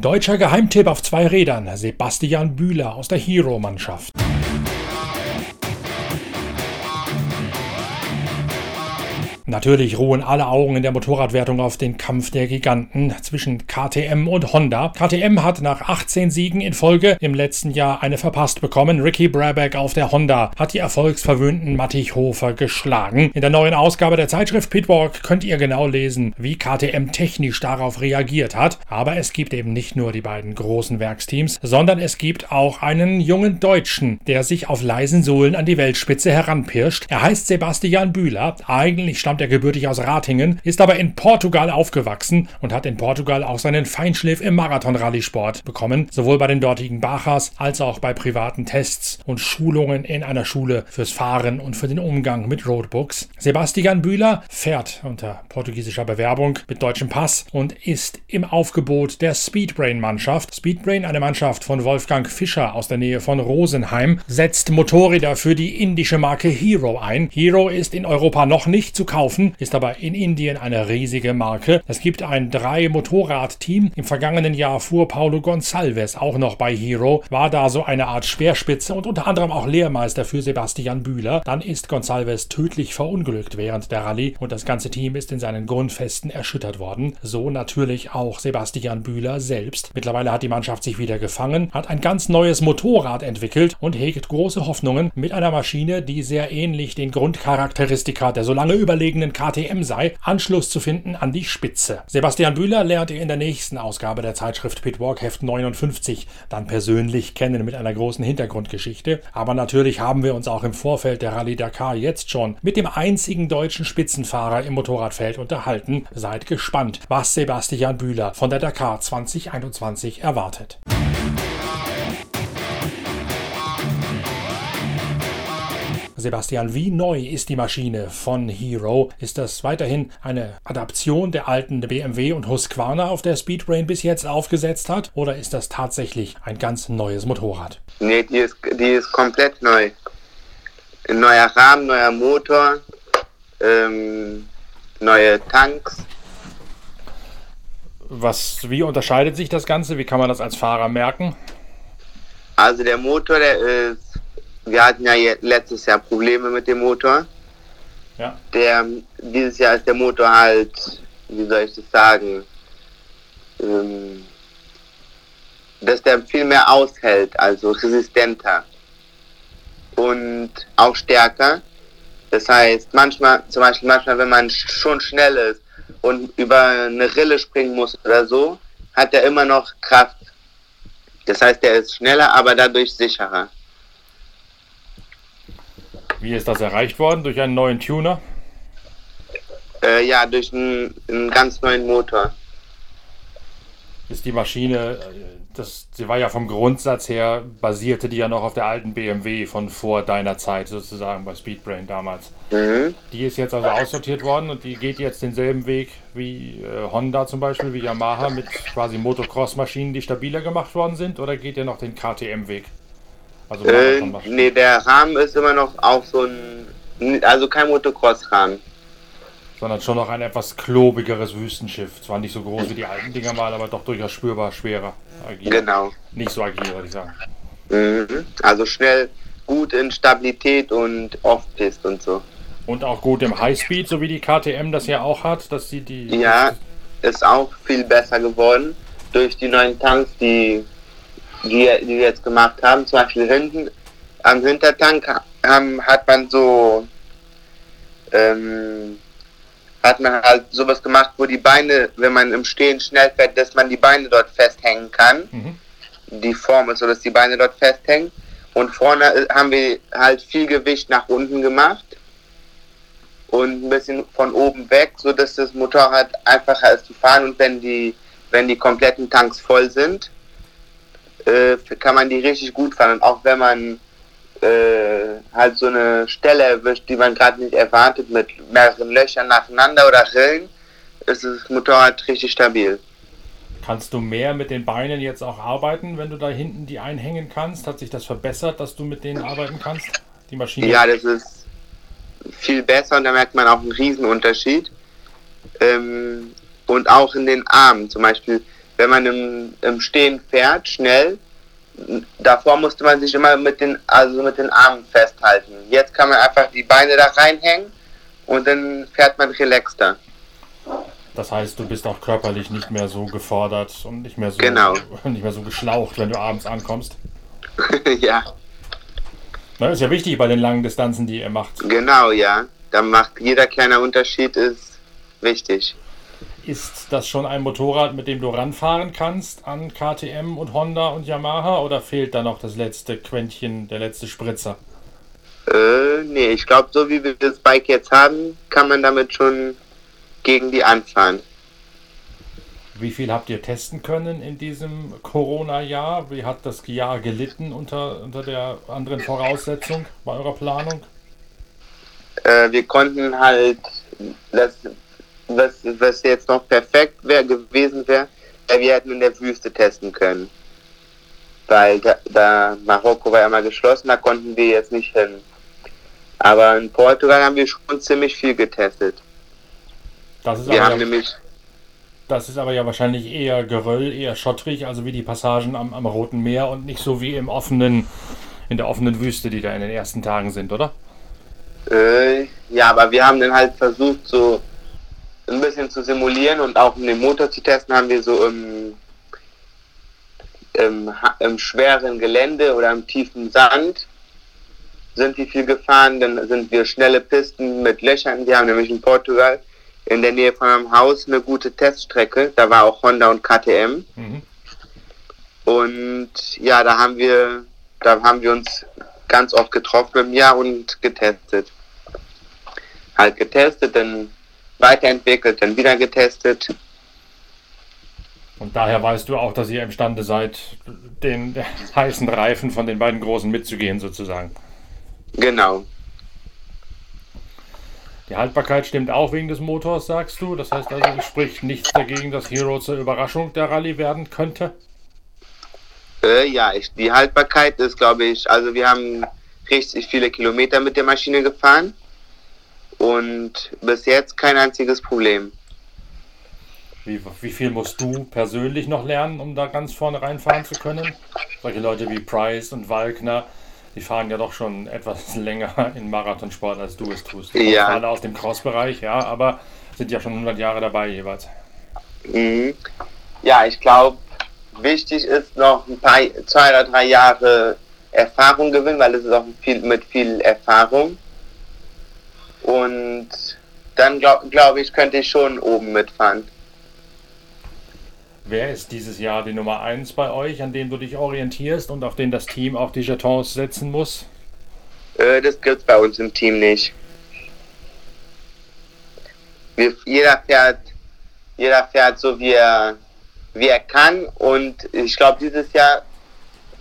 deutscher Geheimtipp auf zwei Rädern, Sebastian Bühler aus der Hero-Mannschaft. Natürlich ruhen alle Augen in der Motorradwertung auf den Kampf der Giganten zwischen KTM und Honda. KTM hat nach 18 Siegen in Folge im letzten Jahr eine verpasst bekommen. Ricky Brabeck auf der Honda hat die erfolgsverwöhnten Mattich Hofer geschlagen. In der neuen Ausgabe der Zeitschrift Pitwalk könnt ihr genau lesen, wie KTM technisch darauf reagiert hat. Aber es gibt eben nicht nur die beiden großen Werksteams, sondern es gibt auch einen jungen Deutschen, der sich auf leisen Sohlen an die Weltspitze heranpirscht. Er heißt Sebastian Bühler. Eigentlich stammt stammt er gebürtig aus Ratingen, ist aber in Portugal aufgewachsen und hat in Portugal auch seinen Feinschliff im Marathon-Rallye-Sport bekommen, sowohl bei den dortigen Bachas als auch bei privaten Tests und Schulungen in einer Schule fürs Fahren und für den Umgang mit Roadbooks. Sebastian Bühler fährt unter portugiesischer Bewerbung mit deutschem Pass und ist im Aufgebot der Speedbrain-Mannschaft. Speedbrain, eine Mannschaft von Wolfgang Fischer aus der Nähe von Rosenheim, setzt Motorräder für die indische Marke Hero ein. Hero ist in Europa noch nicht zu kaufen kaufen, ist aber in Indien eine riesige Marke. Es gibt ein Drei-Motorrad-Team. Im vergangenen Jahr fuhr Paulo Gonçalves auch noch bei Hero, war da so eine Art Speerspitze und unter anderem auch Lehrmeister für Sebastian Bühler. Dann ist Gonçalves tödlich verunglückt während der Rallye und das ganze Team ist in seinen Grundfesten erschüttert worden. So natürlich auch Sebastian Bühler selbst. Mittlerweile hat die Mannschaft sich wieder gefangen, hat ein ganz neues Motorrad entwickelt und hegt große Hoffnungen mit einer Maschine, die sehr ähnlich den Grundcharakteristika der so lange überlegenen eigenen KTM sei, Anschluss zu finden an die Spitze. Sebastian Bühler lernt ihr in der nächsten Ausgabe der Zeitschrift Pitwalk Heft 59 dann persönlich kennen mit einer großen Hintergrundgeschichte. Aber natürlich haben wir uns auch im Vorfeld der Rallye Dakar jetzt schon mit dem einzigen deutschen Spitzenfahrer im Motorradfeld unterhalten. Seid gespannt, was Sebastian Bühler von der Dakar 2021 erwartet. Sebastian, wie neu ist die Maschine von Hero? Ist das weiterhin eine Adaption der alten BMW und Husqvarna, auf der Speedbrain bis jetzt aufgesetzt hat? Oder ist das tatsächlich ein ganz neues Motorrad? Nee, die ist, die ist komplett neu. Ein neuer Rahmen, neuer Motor, ähm, neue Tanks. Was, wie unterscheidet sich das Ganze? Wie kann man das als Fahrer merken? Also der Motor, der ist wir hatten ja letztes Jahr Probleme mit dem Motor. Ja. Der, dieses Jahr ist der Motor halt, wie soll ich das sagen, ähm, dass der viel mehr aushält, also resistenter und auch stärker. Das heißt, manchmal, zum Beispiel manchmal, wenn man schon schnell ist und über eine Rille springen muss oder so, hat er immer noch Kraft. Das heißt, er ist schneller, aber dadurch sicherer. Wie ist das erreicht worden? Durch einen neuen Tuner? Äh, ja, durch einen, einen, ganz neuen Motor. Ist die Maschine, äh, das, sie war ja vom Grundsatz her, basierte die ja noch auf der alten BMW von vor deiner Zeit sozusagen bei Speedbrain damals. Mhm. Die ist jetzt also aussortiert worden und die geht jetzt denselben Weg wie äh, Honda zum Beispiel, wie Yamaha mit quasi Motocross-Maschinen, die stabiler gemacht worden sind oder geht ihr noch den KTM-Weg? Also äh, nee, der Rahmen ist immer noch auch so ein, also kein Motocross-Rahmen. Sondern schon noch ein etwas klobigeres Wüstenschiff. Zwar nicht so groß wie die alten Dinger mal, aber doch durchaus spürbar schwerer. Agil. Genau. Nicht so agil, würde ich sagen. Mhm. Also schnell, gut in Stabilität und Off-Pist und so. Und auch gut im Highspeed, so wie die KTM das ja auch hat, dass sie die. Ja, ist auch viel besser geworden durch die neuen Tanks, die die, die wir jetzt gemacht haben, zum Beispiel hinten am Hintertank haben, hat man so ähm, hat man halt sowas gemacht, wo die Beine, wenn man im Stehen schnell fährt, dass man die Beine dort festhängen kann. Mhm. Die Form ist so, dass die Beine dort festhängen. Und vorne haben wir halt viel Gewicht nach unten gemacht und ein bisschen von oben weg, so dass das Motorrad einfacher ist zu fahren und wenn die, wenn die kompletten Tanks voll sind, äh, kann man die richtig gut fahren. Und auch wenn man äh, halt so eine Stelle erwischt, die man gerade nicht erwartet, mit mehreren Löchern nacheinander oder Rillen, ist das Motorrad richtig stabil. Kannst du mehr mit den Beinen jetzt auch arbeiten, wenn du da hinten die einhängen kannst? Hat sich das verbessert, dass du mit denen arbeiten kannst? Die Maschine? Ja, das ist viel besser und da merkt man auch einen Riesenunterschied. Ähm, und auch in den Armen, zum Beispiel, wenn man im, im Stehen fährt, schnell, davor musste man sich immer mit den, also mit den Armen festhalten. Jetzt kann man einfach die Beine da reinhängen und dann fährt man relaxter. Das heißt, du bist auch körperlich nicht mehr so gefordert und nicht mehr so, genau. nicht mehr so geschlaucht, wenn du abends ankommst. ja. Das ist ja wichtig bei den langen Distanzen, die ihr macht. Genau, ja. Da macht jeder kleine Unterschied ist wichtig. Ist das schon ein Motorrad, mit dem du ranfahren kannst an KTM und Honda und Yamaha oder fehlt da noch das letzte Quäntchen, der letzte Spritzer? Äh, nee, ich glaube, so wie wir das Bike jetzt haben, kann man damit schon gegen die anfahren. Wie viel habt ihr testen können in diesem Corona-Jahr? Wie hat das Jahr gelitten unter, unter der anderen Voraussetzung bei eurer Planung? Äh, wir konnten halt, das, was, was jetzt noch perfekt wär, gewesen wäre, wir hätten in der Wüste testen können. Weil da, da Marokko war ja mal geschlossen, da konnten wir jetzt nicht hin. Aber in Portugal haben wir schon ziemlich viel getestet. Das ist wir haben ja, nämlich. Das ist aber ja wahrscheinlich eher Geröll, eher schottrig, also wie die Passagen am, am Roten Meer und nicht so wie im offenen, in der offenen Wüste, die da in den ersten Tagen sind, oder? Äh, ja, aber wir haben dann halt versucht, so ein bisschen zu simulieren und auch um den Motor zu testen, haben wir so im, im, im schweren Gelände oder im tiefen Sand sind wir viel gefahren. Dann sind wir schnelle Pisten mit Löchern. Wir haben nämlich in Portugal in der Nähe von einem Haus eine gute Teststrecke. Da war auch Honda und KTM. Mhm. Und ja, da haben wir, da haben wir uns ganz oft getroffen im Jahr und getestet. Halt getestet, dann weiterentwickelt, dann wieder getestet. Und daher weißt du auch, dass ihr imstande seid, den heißen Reifen von den beiden Großen mitzugehen, sozusagen. Genau. Die Haltbarkeit stimmt auch wegen des Motors, sagst du. Das heißt also, es spricht nichts dagegen, dass Hero zur Überraschung der Rallye werden könnte? Äh, ja, ich, die Haltbarkeit ist, glaube ich, also wir haben richtig viele Kilometer mit der Maschine gefahren und bis jetzt kein einziges Problem. Wie, wie viel musst du persönlich noch lernen, um da ganz vorne reinfahren zu können? Solche Leute wie Price und Walkner, die fahren ja doch schon etwas länger in Marathonsport, als du es tust. Ja. alle aus dem Cross-Bereich, ja, aber sind ja schon 100 Jahre dabei jeweils. Mhm. Ja, ich glaube, wichtig ist noch ein paar, zwei oder drei Jahre Erfahrung gewinnen, weil es ist auch viel, mit viel Erfahrung. Und dann glaube glaub ich, könnte ich schon oben mitfahren. Wer ist dieses Jahr die Nummer 1 bei euch, an dem du dich orientierst und auf den das Team auch die Jetons setzen muss? Äh, das gibt es bei uns im Team nicht. Wir, jeder fährt, jeder fährt so wie er, wie er kann und ich glaube dieses Jahr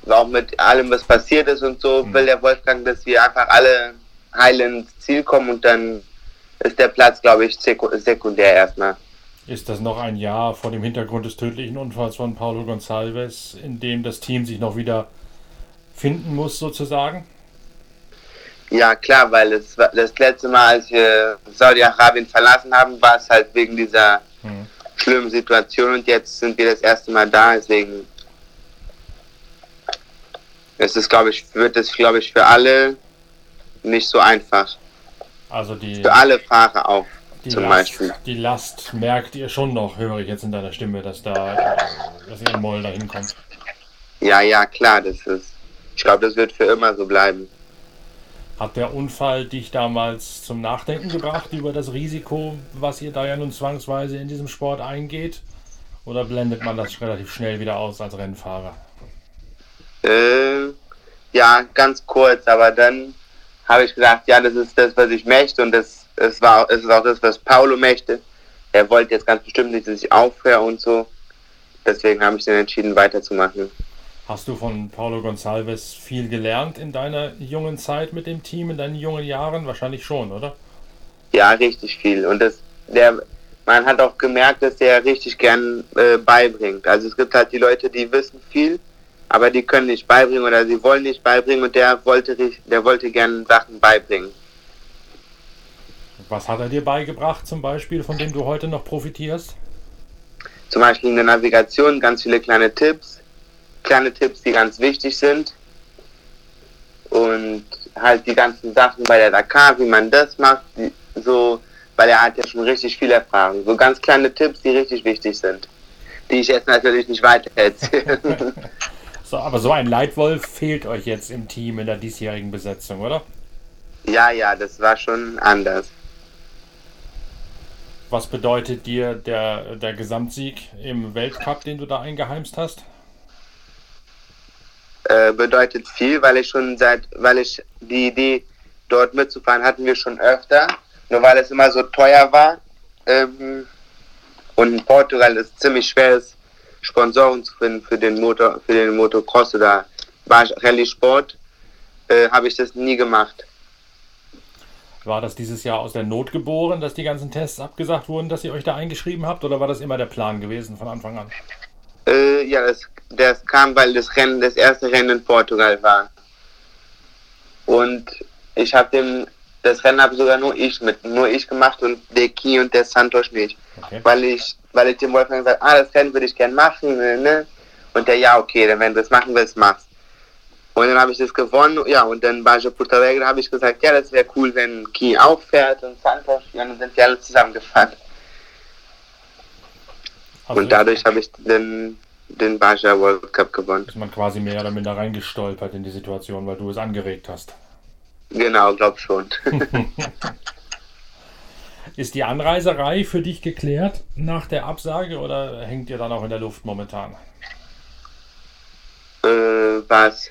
auch mit allem was passiert ist und so mhm. will der Wolfgang, dass wir einfach alle heil ins Ziel kommen und dann ist der Platz, glaube ich, sekundär erstmal. Ist das noch ein Jahr vor dem Hintergrund des tödlichen Unfalls von Paulo Gonçalves, in dem das Team sich noch wieder finden muss, sozusagen? Ja, klar, weil es, das letzte Mal, als wir Saudi-Arabien verlassen haben, war es halt wegen dieser hm. schlimmen Situation und jetzt sind wir das erste Mal da, deswegen es ist, glaube ich, wird es, glaube ich, für alle nicht so einfach. Also die. Für alle Fahrer auch. zum Last, Beispiel. Die Last merkt ihr schon noch, höre ich jetzt in deiner Stimme, dass da dass ihr in Moll dahin kommt. Ja, ja, klar, das ist. Ich glaube, das wird für immer so bleiben. Hat der Unfall dich damals zum Nachdenken gebracht über das Risiko, was ihr da ja nun zwangsweise in diesem Sport eingeht? Oder blendet man das relativ schnell wieder aus als Rennfahrer? Äh, ja, ganz kurz, aber dann habe ich gesagt, ja, das ist das, was ich möchte und das, es war, es ist auch das, was Paulo möchte. Er wollte jetzt ganz bestimmt nicht, dass ich aufhöre und so. Deswegen habe ich dann entschieden, weiterzumachen. Hast du von Paulo Gonçalves viel gelernt in deiner jungen Zeit mit dem Team, in deinen jungen Jahren? Wahrscheinlich schon, oder? Ja, richtig viel. Und das, der, man hat auch gemerkt, dass der richtig gern äh, beibringt. Also es gibt halt die Leute, die wissen viel aber die können nicht beibringen oder sie wollen nicht beibringen und der wollte, der wollte gerne Sachen beibringen. Was hat er dir beigebracht zum Beispiel, von dem du heute noch profitierst? zum Beispiel in der Navigation ganz viele kleine Tipps, kleine Tipps, die ganz wichtig sind und halt die ganzen Sachen bei der Dakar, wie man das macht, so, weil er hat ja schon richtig viel Erfahrung. So ganz kleine Tipps, die richtig wichtig sind, die ich jetzt natürlich nicht weiter erzähle. so, aber so ein Leitwolf fehlt euch jetzt im Team in der diesjährigen Besetzung, oder? Ja, ja, das war schon anders. Was bedeutet dir der, der Gesamtsieg im Weltcup, den du da eingeheimst hast? Äh, bedeutet viel, weil ich schon seit, weil ich die Idee, dort mitzufahren, hatten wir schon öfter. Nur weil es immer so teuer war. Ähm, und in Portugal ist ziemlich schwer ist, Sponsoren zu finden für den Motor, für den Motocross oder Rallye Sport, äh, habe ich das nie gemacht. War das dieses Jahr aus der Not geboren, dass die ganzen Tests abgesagt wurden, dass ihr euch da eingeschrieben habt, oder war das immer der Plan gewesen von Anfang an? Äh, ja, das, das kam, weil das Rennen, das erste Rennen in Portugal war. Und ich habe dem, das Rennen habe sogar nur ich mit, nur ich gemacht und der Ki und der Santos nicht. Okay. Weil ich, weil ich dem Wolfgang gesagt ah, das Rennen würde ich gerne machen, ne? Und der, ja, okay, dann wenn du das machen willst, mach's. Und dann habe ich das gewonnen, ja, und dann bei Porto Alegre habe ich gesagt, ja, das wäre cool, wenn Ki auch fährt und Santos, ja, und dann sind wir alle zusammengefahren. Also und dadurch habe ich den, den Baja World Cup gewonnen. Ist man quasi mehr oder minder reingestolpert in die Situation, weil du es angeregt hast. Genau, glaub schon. Ist die Anreiserei für dich geklärt nach der Absage oder hängt ihr dann auch in der Luft momentan? Äh, was?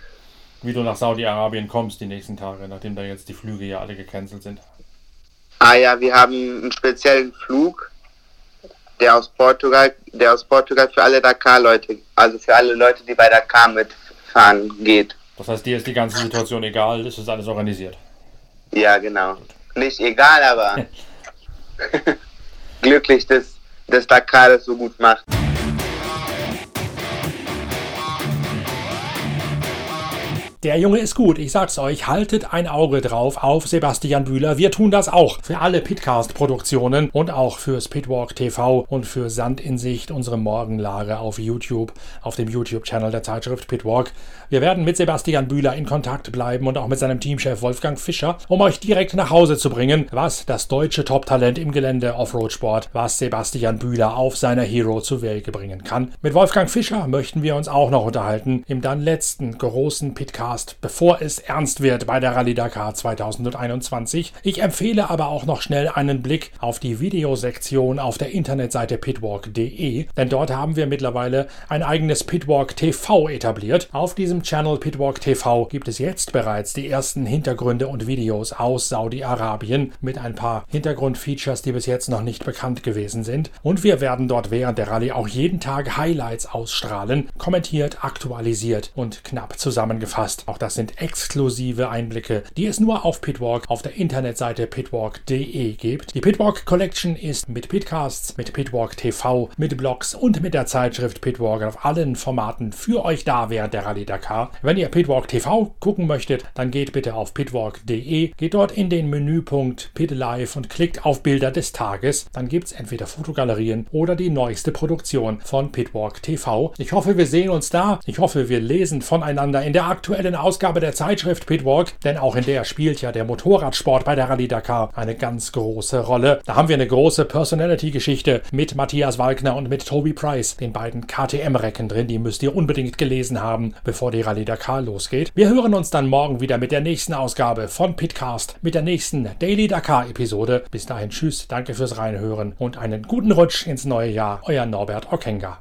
Wie du nach Saudi-Arabien kommst die nächsten Tage, nachdem da jetzt die Flüge ja alle gecancelt sind. Ah ja, wir haben einen speziellen Flug, der aus Portugal, der aus Portugal für alle Dakar-Leute, also für alle Leute, die bei Dakar mitfahren, geht. Das heißt, dir ist die ganze Situation egal, das ist alles organisiert. Ja, genau. Nicht egal, aber glücklich, dass, dass Dakar das so gut macht. Der Junge ist gut, ich sag's euch, haltet ein Auge drauf auf Sebastian Bühler. Wir tun das auch für alle Pitcast-Produktionen und auch fürs Pitwalk TV und für Sand in Sicht, unsere Morgenlage auf YouTube, auf dem YouTube-Channel der Zeitschrift Pitwalk. Wir werden mit Sebastian Bühler in Kontakt bleiben und auch mit seinem Teamchef Wolfgang Fischer, um euch direkt nach Hause zu bringen, was das deutsche Top-Talent im Gelände Offroad-Sport, was Sebastian Bühler auf seiner Hero zu Wege bringen kann. Mit Wolfgang Fischer möchten wir uns auch noch unterhalten im dann letzten großen Pitcast Podcast, bevor es ernst wird bei der Rallye Dakar 2021. Ich empfehle aber auch noch schnell einen Blick auf die Videosektion auf der Internetseite pitwalk.de, denn dort haben wir mittlerweile ein eigenes Pitwalk TV etabliert. Auf diesem Channel Pitwalk TV gibt es jetzt bereits die ersten Hintergründe und Videos aus Saudi-Arabien mit ein paar Hintergrundfeatures, die bis jetzt noch nicht bekannt gewesen sind. Und wir werden dort während der Rallye auch jeden Tag Highlights ausstrahlen, kommentiert, aktualisiert und knapp zusammengefasst ist. Auch das sind exklusive Einblicke, die es nur auf Pitwalk auf der Internetseite pitwalk.de gibt. Die Pitwalk Collection ist mit Pitcasts, mit Pitwalk TV, mit Blogs und mit der Zeitschrift Pitwalk auf allen Formaten für euch da während der Rallye Dakar. Wenn ihr Pitwalk TV gucken möchtet, dann geht bitte auf pitwalk.de, geht dort in den Menüpunkt Pit Live und klickt auf Bilder des Tages. Dann gibt es entweder Fotogalerien oder die neueste Produktion von Pitwalk TV. Ich hoffe, wir sehen uns da. Ich hoffe, wir lesen voneinander in der aktuellen aktuellen Ausgabe der Zeitschrift Pitwalk, denn auch in der spielt ja der Motorradsport bei der Rallye Dakar eine ganz große Rolle. Da haben wir eine große Personality-Geschichte mit Matthias Walkner und mit Toby Price, den beiden KTM-Recken drin. Die müsst ihr unbedingt gelesen haben, bevor die Rallye Dakar losgeht. Wir hören uns dann morgen wieder mit der nächsten Ausgabe von Pitcast, mit der nächsten Daily Dakar-Episode. Bis dahin, tschüss, danke fürs Reinhören und einen guten Rutsch ins neue Jahr. Euer Norbert Okenga.